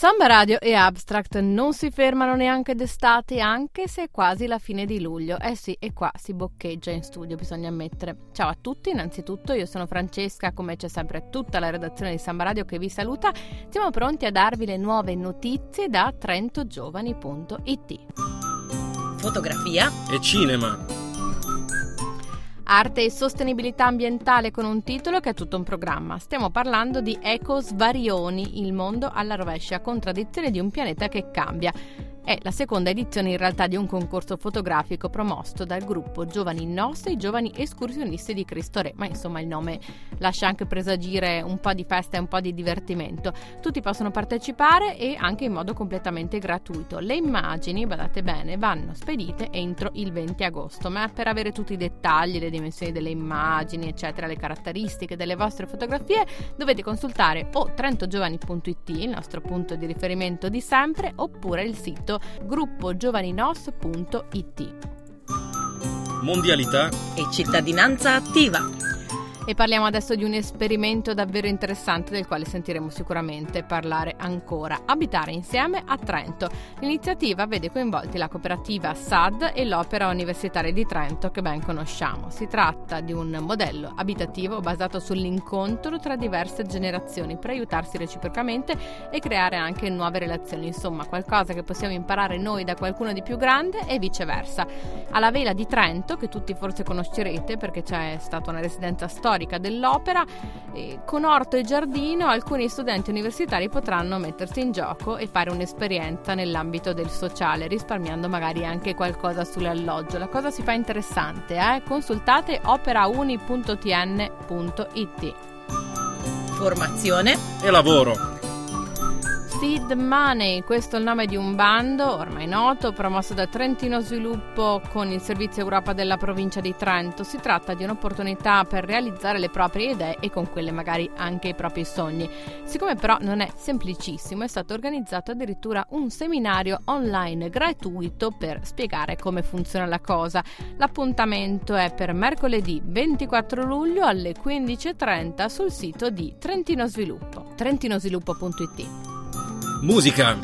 Samba Radio e Abstract non si fermano neanche d'estate, anche se è quasi la fine di luglio. Eh sì, e qua si boccheggia in studio, bisogna ammettere. Ciao a tutti, innanzitutto io sono Francesca, come c'è sempre tutta la redazione di Samba Radio che vi saluta. Siamo pronti a darvi le nuove notizie da trentogiovani.it. Fotografia E cinema. Arte e sostenibilità ambientale con un titolo che è tutto un programma. Stiamo parlando di Eco Svarioni, il mondo alla rovescia, contraddizione di un pianeta che cambia. È la seconda edizione in realtà di un concorso fotografico promosso dal gruppo Giovani Nos e i Giovani Escursionisti di Cristo Re, ma insomma il nome lascia anche presagire un po' di festa e un po' di divertimento. Tutti possono partecipare e anche in modo completamente gratuito. Le immagini, badate bene, vanno spedite entro il 20 agosto, ma per avere tutti i dettagli, le dimensioni delle immagini, eccetera, le caratteristiche delle vostre fotografie, dovete consultare o trentogiovani.it, il nostro punto di riferimento di sempre, oppure il sito gruppogiovaninos.it. Mondialità. e cittadinanza attiva. E parliamo adesso di un esperimento davvero interessante del quale sentiremo sicuramente parlare ancora. Abitare insieme a Trento. L'iniziativa vede coinvolti la cooperativa SAD e l'Opera Universitaria di Trento che ben conosciamo. Si tratta di un modello abitativo basato sull'incontro tra diverse generazioni per aiutarsi reciprocamente e creare anche nuove relazioni. Insomma, qualcosa che possiamo imparare noi da qualcuno di più grande e viceversa. Alla Vela di Trento, che tutti forse conoscerete perché c'è stata una residenza storica dell'opera, e con orto e giardino alcuni studenti universitari potranno mettersi in gioco e fare un'esperienza nell'ambito del sociale, risparmiando magari anche qualcosa sull'alloggio. La cosa si fa interessante, eh? Consultate operauni.tn.it. Formazione E lavoro. Seed Money, questo è il nome di un bando ormai noto, promosso da Trentino Sviluppo con il Servizio Europa della provincia di Trento. Si tratta di un'opportunità per realizzare le proprie idee e con quelle magari anche i propri sogni. Siccome però non è semplicissimo, è stato organizzato addirittura un seminario online gratuito per spiegare come funziona la cosa. L'appuntamento è per mercoledì 24 luglio alle 15.30 sul sito di Trentino Sviluppo, trentinosviluppo.it. Musica.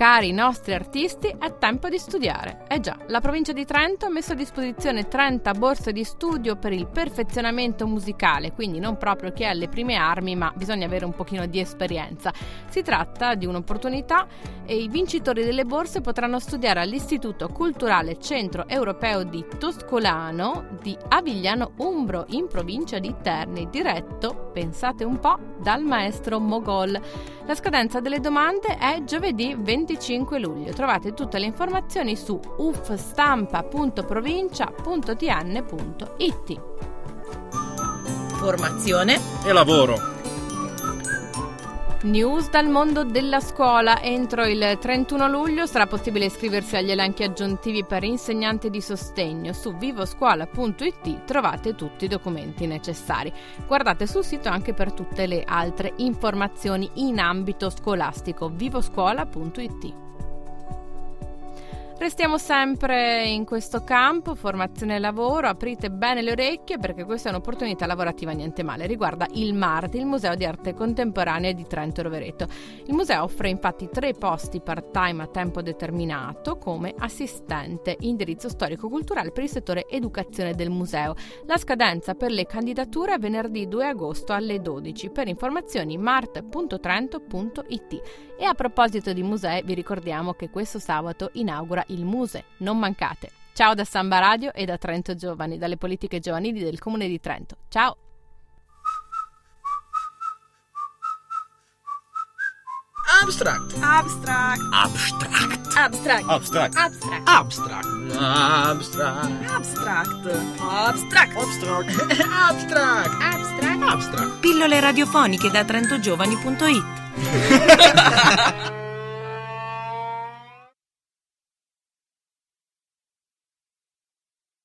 Cari nostri artisti, è tempo di studiare. Eh già, la provincia di Trento ha messo a disposizione 30 borse di studio per il perfezionamento musicale, quindi non proprio chi è alle prime armi, ma bisogna avere un pochino di esperienza. Si tratta di un'opportunità e i vincitori delle borse potranno studiare all'Istituto Culturale Centro Europeo di Toscolano di Avigliano Umbro, in provincia di Terni, diretto, pensate un po', dal maestro Mogol. La scadenza delle domande è giovedì 25 luglio. Trovate tutte le informazioni su uffstampa.provincia.tn.it. Formazione E lavoro. News dal mondo della scuola. Entro il 31 luglio sarà possibile iscriversi agli elenchi aggiuntivi per insegnanti di sostegno. Su vivoscuola.it trovate tutti i documenti necessari. Guardate sul sito anche per tutte le altre informazioni in ambito scolastico. vivoscuola.it. Restiamo sempre in questo campo, formazione e lavoro, aprite bene le orecchie perché questa è un'opportunità lavorativa niente male, riguarda il MART, il Museo di Arte Contemporanea di Trento Rovereto. Il museo offre infatti tre posti part-time a tempo determinato come assistente, indirizzo storico-culturale per il settore educazione del museo. La scadenza per le candidature è venerdì 2 agosto alle 12. Per informazioni mart.trento.it. E a proposito di musei, vi ricordiamo che questo sabato inaugura il Muse. Non mancate. Ciao da Samba Radio e da Trento Giovani, dalle politiche giovanili del Comune di Trento. Ciao! Abstract. Abstract. Abstract. Abstract. Abstract. Abstract. Abstract. Abstract. Abstract. Abstract. Abstract. Abstract. Abstract. Abstract. Pillole radiofoniche da trentogiovani.it